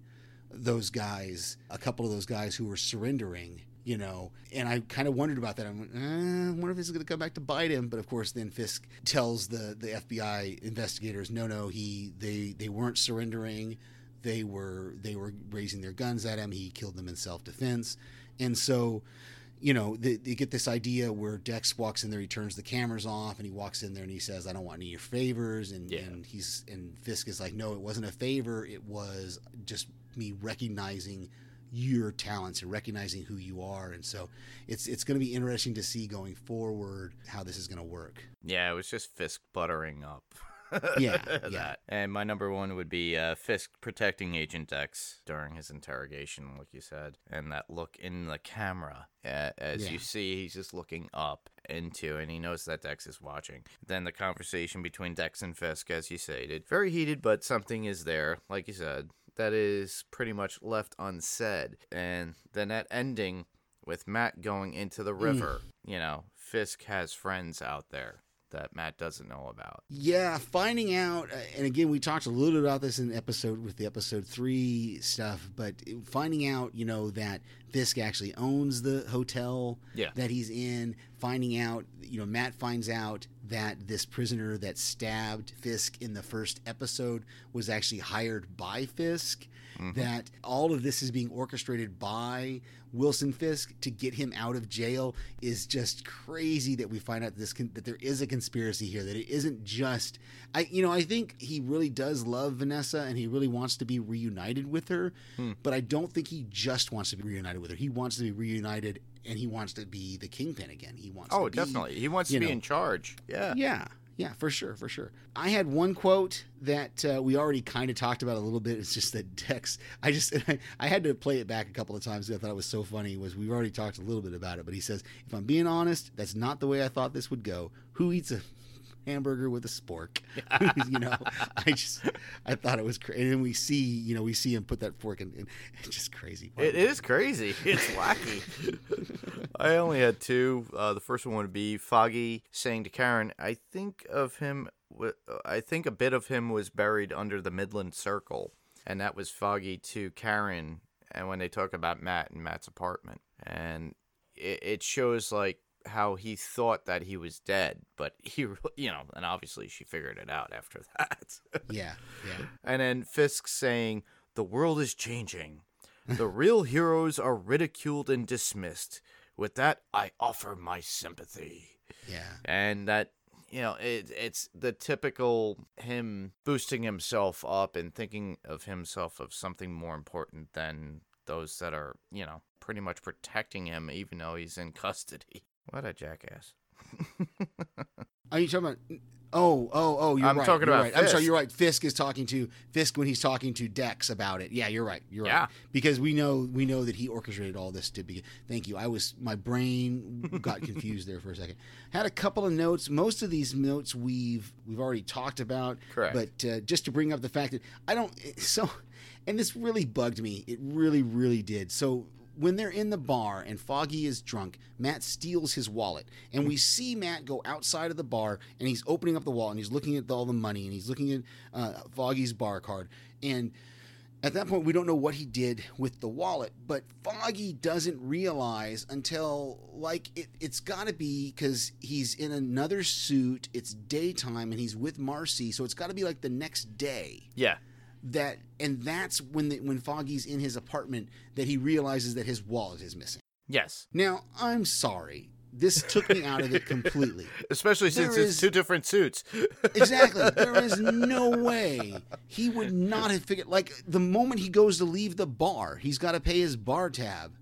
those guys, a couple of those guys who were surrendering. You know, and I kind of wondered about that. I went, eh, I wonder if this is going to come back to bite him. But of course, then Fisk tells the the FBI investigators, no, no, he they they weren't surrendering they were they were raising their guns at him. He killed them in self defense, and so you know they, they get this idea where Dex walks in there, he turns the cameras off, and he walks in there and he says, "I don't want any of your favors," and Yeah. and he's and Fisk is like, "No, it wasn't a favor. It was just me recognizing." your talents and recognizing who you are and so it's it's going to be interesting to see going forward how this is going to work Yeah, it was just Fisk buttering up. Yeah, <laughs> yeah. And my number one would be uh, Fisk protecting Agent X during his interrogation, like you said, and that look in the camera. Uh, as Yeah. you see, he's just looking up into, and he knows that Dex is watching. Then the conversation between Dex and Fisk, as you stated, very heated, but something is there, like you said, that is pretty much left unsaid. And then that ending with Matt going into the river, you know, Fisk has friends out there that Matt doesn't know about. Yeah, finding out, uh, and again, we talked a little bit about this in episode with the episode three stuff, but finding out, you know, that Fisk actually owns the hotel Yeah. that he's in, finding out, you know, Matt finds out that this prisoner that stabbed Fisk in the first episode was actually hired by Fisk. Mm-hmm. That all of this is being orchestrated by Wilson Fisk to get him out of jail is just crazy. That we find out this con- that there is a conspiracy here. That it isn't just I. You know, I think he really does love Vanessa and he really wants to be reunited with her. Hmm. But I don't think he just wants to be reunited with her. He wants to be reunited and he wants to be the kingpin again. He wants. Oh, to be, definitely. He wants to you be in charge. Yeah. yeah, Yeah, for sure, for sure. I had one quote that uh, we already kind of talked about a little bit. It's just that Dex, I just, <laughs> I, had to play it back a couple of times. because I thought it was so funny. Was we've already talked a little bit about it, but he says, "If I'm being honest, that's not the way I thought this would go. Who eats a hamburger with a spork. <laughs> <laughs> you know, I just I thought it was crazy. And then we see, you know, we see him put that fork in. in <laughs> it's just crazy. It is crazy. It's wacky. I only had two. Uh, the first one would be Foggy saying to Karen, "I think of him. I think a bit of him was buried under the Midland Circle." And that was Foggy to Karen, and when they talk about Matt and Matt's apartment, and it, it shows like how he thought that he was dead, but <laughs> he, you know, and obviously she figured it out after <laughs> that. yeah, yeah. And then Fisk saying, "The world is changing. The <laughs> real heroes are ridiculed and dismissed. With that, I offer my sympathy." Yeah. And that you know, it, it's the typical him boosting himself up and thinking of himself of something more important than those that are, you know, pretty much protecting him even though he's in custody. What a jackass. <laughs> Are you talking about? Oh, oh, oh! You're I'm right. talking you're about right. I'm sorry. You're right. Fisk is talking to Fisk when he's talking to Dex about it. Yeah, you're right. You're Yeah. right. Because we know we know that he orchestrated all this to begin. Thank you. I was my brain got confused there for a second. <laughs> Had a couple of notes. Most of these notes we've we've already talked about. Correct. But uh, just to bring up the fact that I don't so, and this really bugged me. It really, really did. So when they're in the bar and Foggy is drunk, Matt steals his wallet. And we see Matt go outside of the bar and he's opening up the wallet and he's looking at all the money and he's looking at uh, Foggy's bar card. And at that point, we don't know what he did with the wallet, but Foggy doesn't realize until like it, it's got to be because he's in another suit. It's daytime and he's with Marci, so it's got to be like the next day Yeah. That and that's when the, when Foggy's in his apartment that he realizes that his wallet is missing. Yes. Now, I'm sorry. This took me out of it completely. <laughs> Especially since There it's is- two different suits. <laughs> Exactly. There is no way he would not have figured like the moment he goes to leave the bar, he's got to pay his bar tab.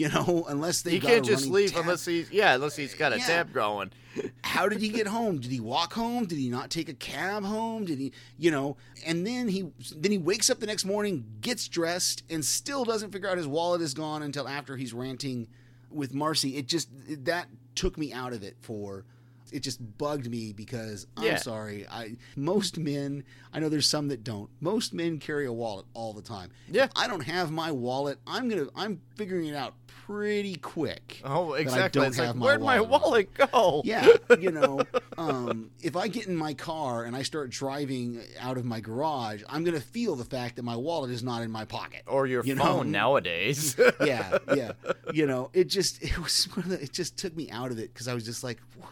You know, <laughs> unless they he got can't just leave tab. unless he's yeah, unless he's got a Yeah. tab going. <laughs> how did he get home did he walk home did he not take a cab home did he you know and then he then he wakes up the next morning gets dressed and still doesn't figure out his wallet is gone until after he's ranting with marci it just that took me out of it for it just bugged me because I'm Yeah. sorry. I most men, I know there's some that don't. Most men carry a wallet all the time. Yeah. If I don't have my wallet, I'm gonna I'm figuring it out pretty quick. Oh, exactly. don't It's like, my where'd my wallet on. wallet go? Yeah, you know, <laughs> um, if I get in my car and I start driving out of my garage, I'm gonna feel the fact that my wallet is not in my pocket. Or your You know? phone nowadays. <laughs> Yeah, <laughs> yeah, you know, it just it was one of the, it just took me out of it because I was just like, what?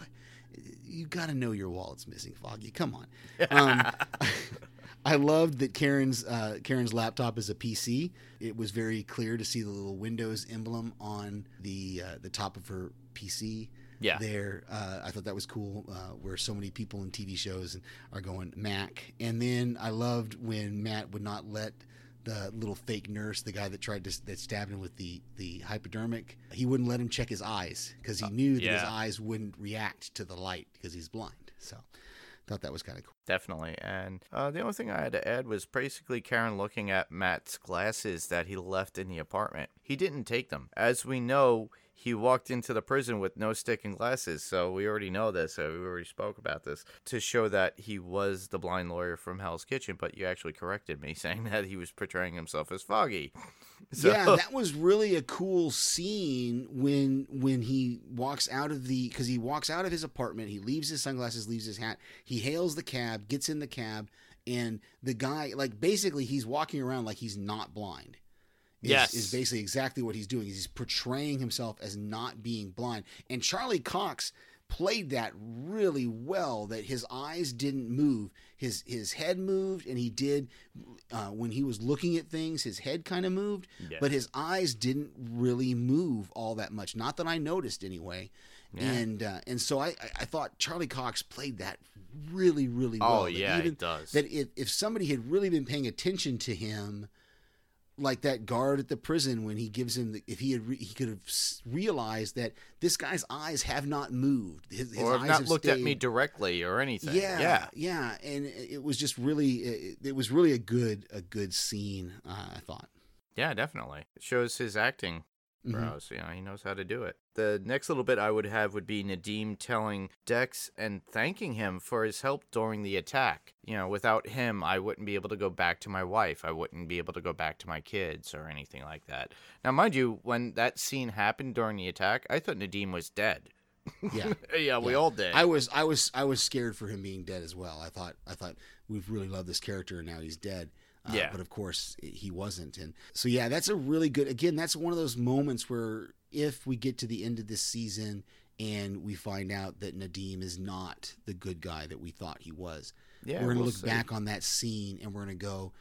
You got to know your wallet's missing, Foggy. Come on. <laughs> Um, <laughs> I loved that Karen's uh, Karen's laptop is a PC. It was very clear to see the little Windows emblem on the uh, the top of her PC. Yeah. there. Uh, I thought that was cool. Uh, where so many people in TV shows are going Mac, and then I loved when Matt would not let the little fake nurse, the guy that tried to that stabbed him with the the hypodermic, he wouldn't let him check his eyes because he knew that his eyes wouldn't react to the light because he's blind. So, thought that was kind of cool. Definitely. And uh, the only thing I had to add was basically Karen looking at Matt's glasses that he left in the apartment. He didn't take them. As we know, he walked into the prison with no stick and glasses. So we already know this. So we already spoke about this to show that he was the blind lawyer from Hell's Kitchen. But you actually corrected me <laughs> saying that he was portraying himself as Foggy. <laughs> So, Yeah, that was really a cool scene when when he walks out of the because he walks out of his apartment, he leaves his sunglasses, leaves his hat, he hails the cab, gets in the cab, and the guy like basically he's walking around like he's not blind. Is, Yes. is basically exactly what he's doing. He's portraying himself as not being blind, and Charlie Cox played that really well. That his eyes didn't move, his his head moved, and he did uh, when he was looking at things. His head kind of moved, Yeah. but his eyes didn't really move all that much. Not that I noticed anyway. Yeah. And uh, and so I, I thought Charlie Cox played that really really Oh, well. That yeah, he even- does. That if if somebody had really been paying attention to him, like that guard at the prison when he gives him the, if he had re, he could have realized that this guy's eyes have not moved his, his or have eyes not have looked at me directly or anything. yeah yeah. yeah and it it was just really it, it was really a good a good scene uh, i thought Yeah, definitely. It shows his acting Mhm. prowess. You know, he knows how to do it. The next little bit I would have would be Nadeem telling Dex and thanking him for his help during the attack. You know, without him, I wouldn't be able to go back to my wife. I wouldn't be able to go back to my kids or anything like that. Now, mind you, when that scene happened during the attack, I thought Nadeem was dead. yeah <laughs> yeah, we Yeah. all did. I was I was I was scared for him being dead as well. I thought I thought we've really loved this character and now he's dead. Uh, Yeah. But of course he wasn't. And so yeah, that's a really good. Again, that's one of those moments where if we get to the end of this season and we find out that Nadeem is not the good guy that we thought he was, yeah, we're gonna we'll look see. back on that scene and we're gonna go.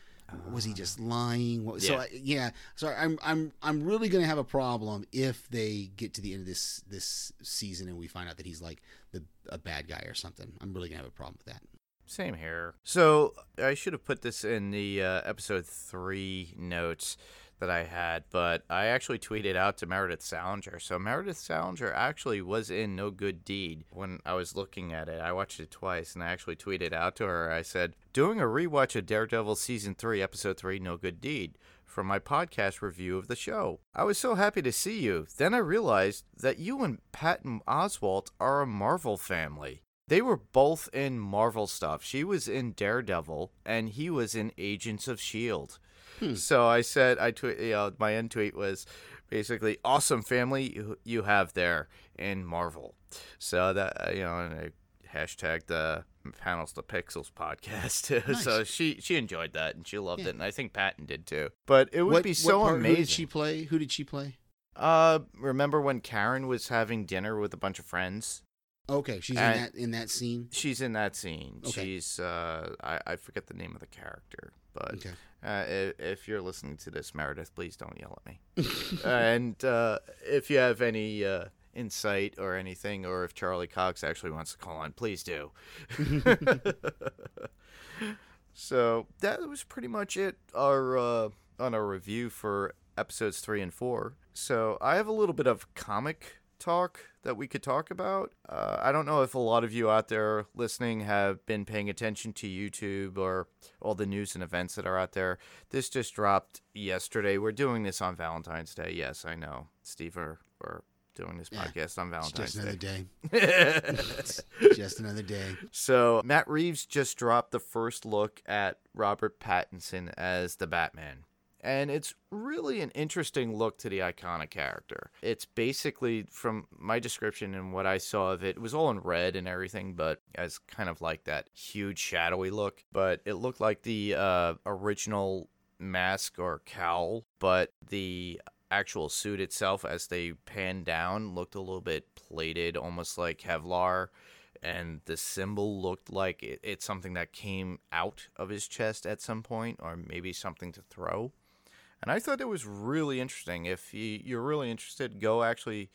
Was he just lying? What, So Yeah. I, yeah, so I'm I'm I'm really gonna have a problem if they get to the end of this this season and we find out that he's like the a bad guy or something. I'm really gonna have a problem with that. Same here. So I should have put this in the uh, episode three notes that I had, but I actually tweeted out to Meredith Salenger. So Meredith Salenger actually was in No Good Deed when I was looking at it. I watched it twice, and I actually tweeted out to her. I said, "Doing a rewatch of Daredevil season three, episode three, No Good Deed." From my podcast review of the show. I was so happy to see you. Then I realized that you and Patton Oswalt are a Marvel family. They were both in Marvel stuff. She was in Daredevil, and he was in Agents of Shield. So I said, I tweet, you know, my end tweet was basically awesome family you, you have there in Marvel. So that uh, you know, and I hashtagged the panels to pixels podcast. <laughs> so Nice. she she enjoyed that and she loved Yeah. it, and I think Patton did too. But it would what, be so part, amazing. Who did she play? Who did she play? uh, remember when Karen was having dinner with a bunch of friends? Okay, she's And- in that in that scene. She's in that scene. Okay. She's uh, I I forget the name of the character, but Okay. uh, if, if you're listening to this, Meredith, please don't yell at me. <laughs> and uh, if you have any uh, insight or anything, or if Charlie Cox actually wants to call on, please do. <laughs> so that was pretty much it. Our uh, on our review for episodes three and four. So I have a little bit of comic talk that we could talk about. Uh, I don't know if a lot of you out there listening have been paying attention to YouTube or all the news and events that are out there. This just dropped yesterday. We're doing this on Valentine's Day. Yes, I know. Steve, we're, we're doing this Yeah, podcast on It's Valentine's just another Day. day. <laughs> just another day. So Matt Reeves just dropped the first look at Robert Pattinson as the Batman. And it's really an interesting look to the iconic character. It's basically, from my description and what I saw of it, it was all in red and everything, but as kind of like that huge shadowy look. But it looked like the uh, original mask or cowl, but the actual suit itself, as they panned down, looked a little bit plated, almost like Kevlar and the symbol looked like it, it's something that came out of his chest at some point, or maybe something to throw. And I thought it was really interesting. If you, you're really interested, go actually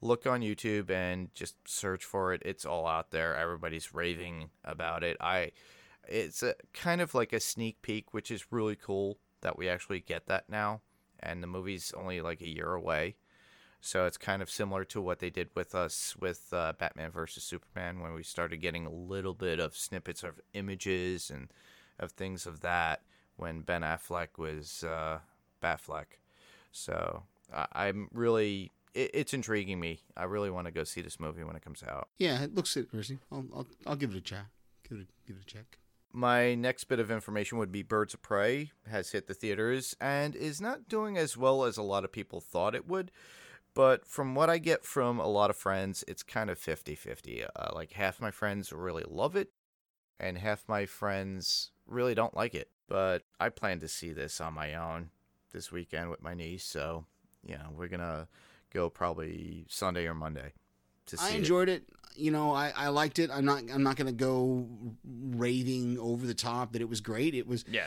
look on YouTube and just search for it. It's all out there. Everybody's raving about it. I, it's a kind of like a sneak peek, which is really cool that we actually get that now. And the movie's only like a year away. So it's kind of similar to what they did with us with uh, Batman versus Superman when we started getting a little bit of snippets of images and of things of that when Ben Affleck was uh, Batfleck. So I I'm really, it, it's intriguing me. I really want to go see this movie when it comes out. Yeah, it looks interesting. I'll I'll, I'll give it a check. Give it a, give it a check. My next bit of information would be Birds of Prey has hit the theaters and is not doing as well as a lot of people thought it would. But from what I get from a lot of friends, it's kind of 50 50. Uh, like half my friends really love it, and half my friends really don't like it. But I plan to see this on my own this weekend with my niece. So, yeah, we're going to go probably Sunday or Monday to see I it. enjoyed it. You know, I, I liked it. I'm not I'm not gonna go raving over the top that it was great. It was Yeah.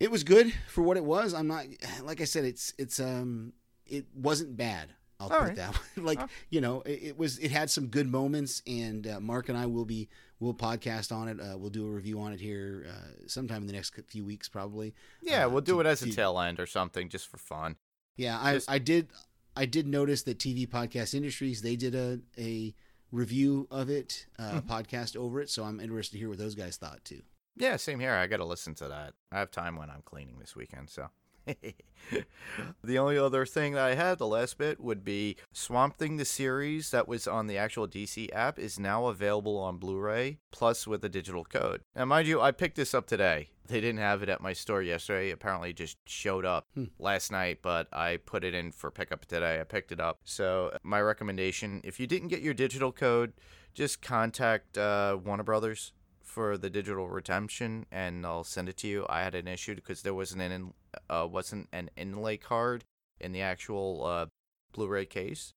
it was good for what it was. I'm not like I said. It's it's um it wasn't bad. I'll All put right. it that way. <laughs> like Oh. you know, it, it was it had some good moments, and uh, Mark and I will be we'll podcast on it. Uh, we'll do a review on it here uh, sometime in the next few weeks, probably. Yeah, Uh, we'll do to- it as a to- tail end or something just for fun. Yeah, I, Just- I did I did notice that TV Podcast Industries they did a a review of it, uh, Mm-hmm. podcast over it. So I'm interested to hear what those guys thought too. Yeah, same here. I got to listen to that. I have time when I'm cleaning this weekend, so. <laughs> the only other thing that I had, the last bit, would be Swamp Thing the series that was on the actual DC app is now available on Blu-ray plus with a digital code. Now, mind you, I picked this up today. They didn't have it at my store yesterday. Apparently, it just showed up Hmm. last night, but I put it in for pickup today. I picked it up. So, my recommendation: if you didn't get your digital code, just contact uh, Warner Brothers for the digital redemption and I'll send it to you. I had an issue because there wasn't an in, uh, wasn't an inlay card in the actual uh, Blu-ray case.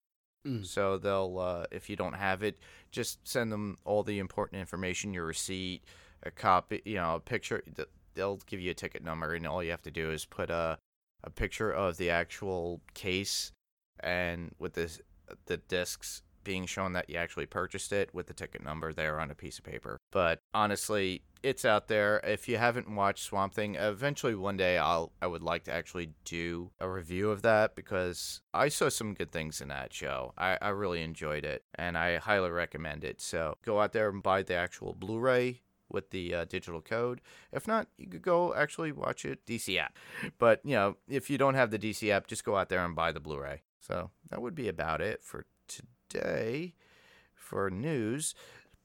Mm. So they'll uh, if you don't have it, just send them all the important information, your receipt, a copy, you know, a picture. They'll give you a ticket number, and all you have to do is put a a picture of the actual case and with this the discs being shown that you actually purchased it with the ticket number there on a piece of paper. But honestly, it's out there. If you haven't watched Swamp Thing, eventually one day I'll I would like to actually do a review of that because I saw some good things in that show. I, I really enjoyed it and I highly recommend it. So go out there and buy the actual Blu-ray with the uh, digital code. If not, you could go actually watch it DC app. But you know, if you don't have the DC app, just go out there and buy the Blu-ray. So that would be about it for today for news.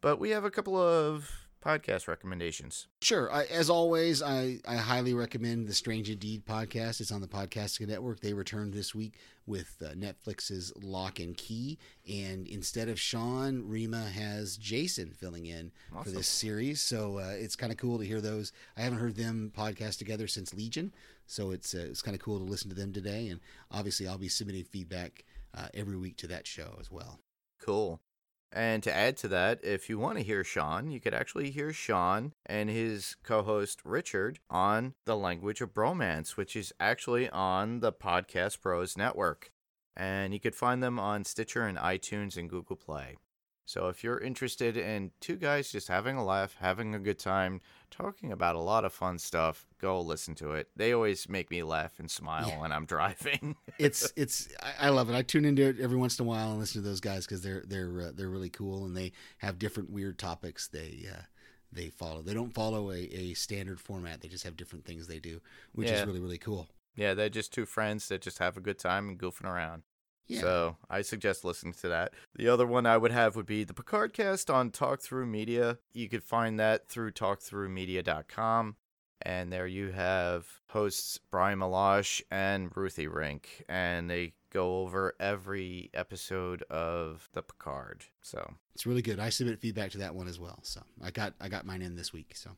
But we have a couple of podcast recommendations. Sure. I, as always, I, I highly recommend the Strange Indeed podcast. It's on the Podcasting Network. They returned this week with uh, Netflix's Locke and Key. And instead of Sean, Rima has Jason filling in for this series. So uh, it's kind of cool to hear those. I haven't heard them podcast together since Legion. So it's, uh, it's kind of cool to listen to them today. And obviously, I'll be submitting feedback uh, every week to that show as well. Cool. And to add to that, if you want to hear Sean, you could actually hear Sean and his co host Richard on The Language of Bromance, which is actually on the Podcast Pros Network. And you could find them on Stitcher and iTunes and Google Play. So if you're interested in two guys just having a laugh, having a good time, talking about a lot of fun stuff, go listen to it. They always make me laugh and smile Yeah. when I'm <laughs> driving. it's <laughs> it's I, love it. I tune into it every once in a while and listen to those guys because they're they're uh, they're really cool and they have different weird topics they uh, they follow. They don't follow a, a standard format. They just have different things they do, which Yeah. is really really cool. yeah, they're just two friends that just have a good time and goofing around. Yeah. So I suggest listening to that. The other one I would have would be the Picard cast on Talk Through Media. You could find that through talkthroughmedia.com. And there you have hosts Brian Malash and Ruthie Rink. And they go over every episode of the Picard. So It's really good. I submit feedback to that one as well. So I got I got mine in this week. So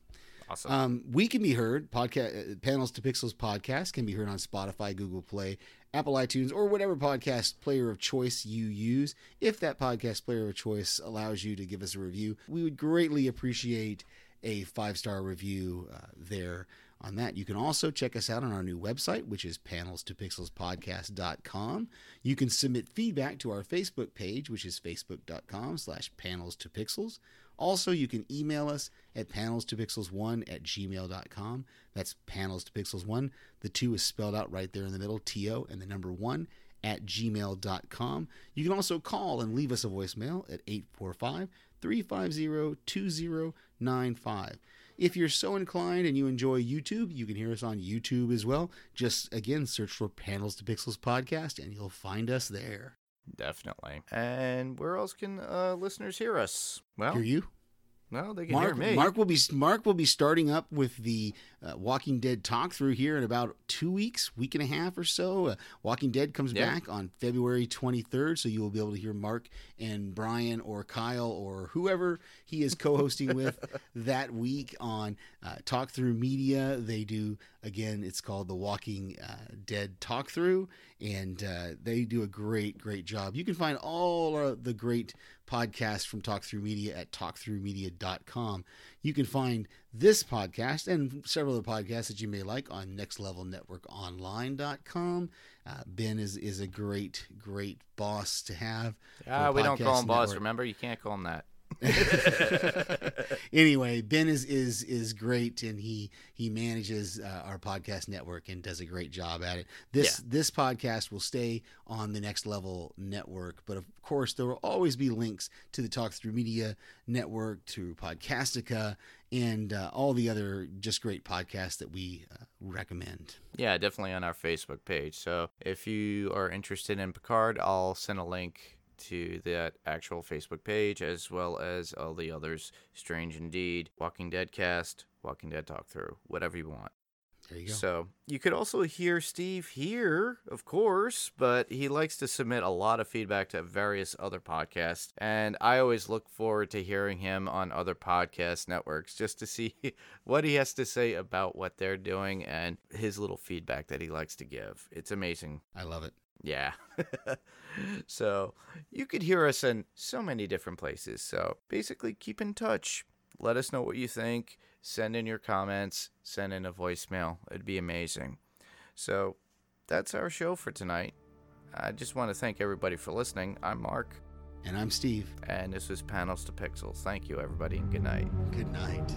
awesome. Um, we can be heard. Podcast uh, Panels to Pixels podcast can be heard on Spotify, Google Play, Apple iTunes, or whatever podcast player of choice you use. If that podcast player of choice allows you to give us a review, we would greatly appreciate a five star review uh, there on that. You can also check us out on our new website, which is panels2pixelspodcast.com. You can submit feedback to our Facebook page, which is facebook.com slash panels to pixels. Also, you can email us at panels2pixels1 at gmail.com. That's panels to pixels 1. The 2 is spelled out right there in the middle, T-O, and the number 1 at gmail.com. You can also call and leave us a voicemail at 845 350 2095. If you're so inclined and you enjoy YouTube, you can hear us on YouTube as well. Just again, search for Panels to Pixels podcast and you'll find us there. Definitely. And where else can uh, listeners hear us? Well, Hear you? no, they can Mark, hear me. Mark will be Mark will be starting up with the uh, Walking Dead talk through here in about two weeks, week and a half or so. Uh, Walking Dead comes Yeah. back on February 23rd, so you will be able to hear Mark and Brian or Kyle or whoever he is co-hosting with <laughs> that week on uh, Talk Through Media. They do again. It's called the Walking uh, Dead Talk Through, and uh, they do a great, great job. You can find all the great podcasts from Talk Through Media at talkthroughmedia.com. You can find this podcast and several other podcasts that you may like on nextlevelnetworkonline.com. Uh, ben is, is a great, great boss to have. Ah, we don't call him boss. Remember, you can't call him that. <laughs> anyway, Ben is is is great, and he he manages uh, our podcast network and does a great job at it. This this podcast will stay on the next level network, but of course there will always be links to the Talk Through Media network, to Podcastica, and uh, all the other just great podcasts that we uh, recommend. Yeah, definitely on our Facebook page. So if you are interested in Picard, I'll send a link to that actual Facebook page as well as all the others Strange Indeed, Walking Dead Cast, Walking Dead Talk Through, whatever you want. There you go. So you could also hear Steve here, of course, but he likes to submit a lot of feedback to various other podcasts. And I always look forward to hearing him on other podcast networks just to see <laughs> what he has to say about what they're doing and his little feedback that he likes to give. It's amazing. I love it. Yeah. <laughs> so you could hear us in so many different places. So basically, keep in touch. Let us know what you think. Send in your comments. Send in a voicemail. It'd be amazing. So that's our show for tonight. I just want to thank everybody for listening. I'm Mark, And I'm Steve. and this was Panels to Pixels. Thank you, everybody, and good night. Good night.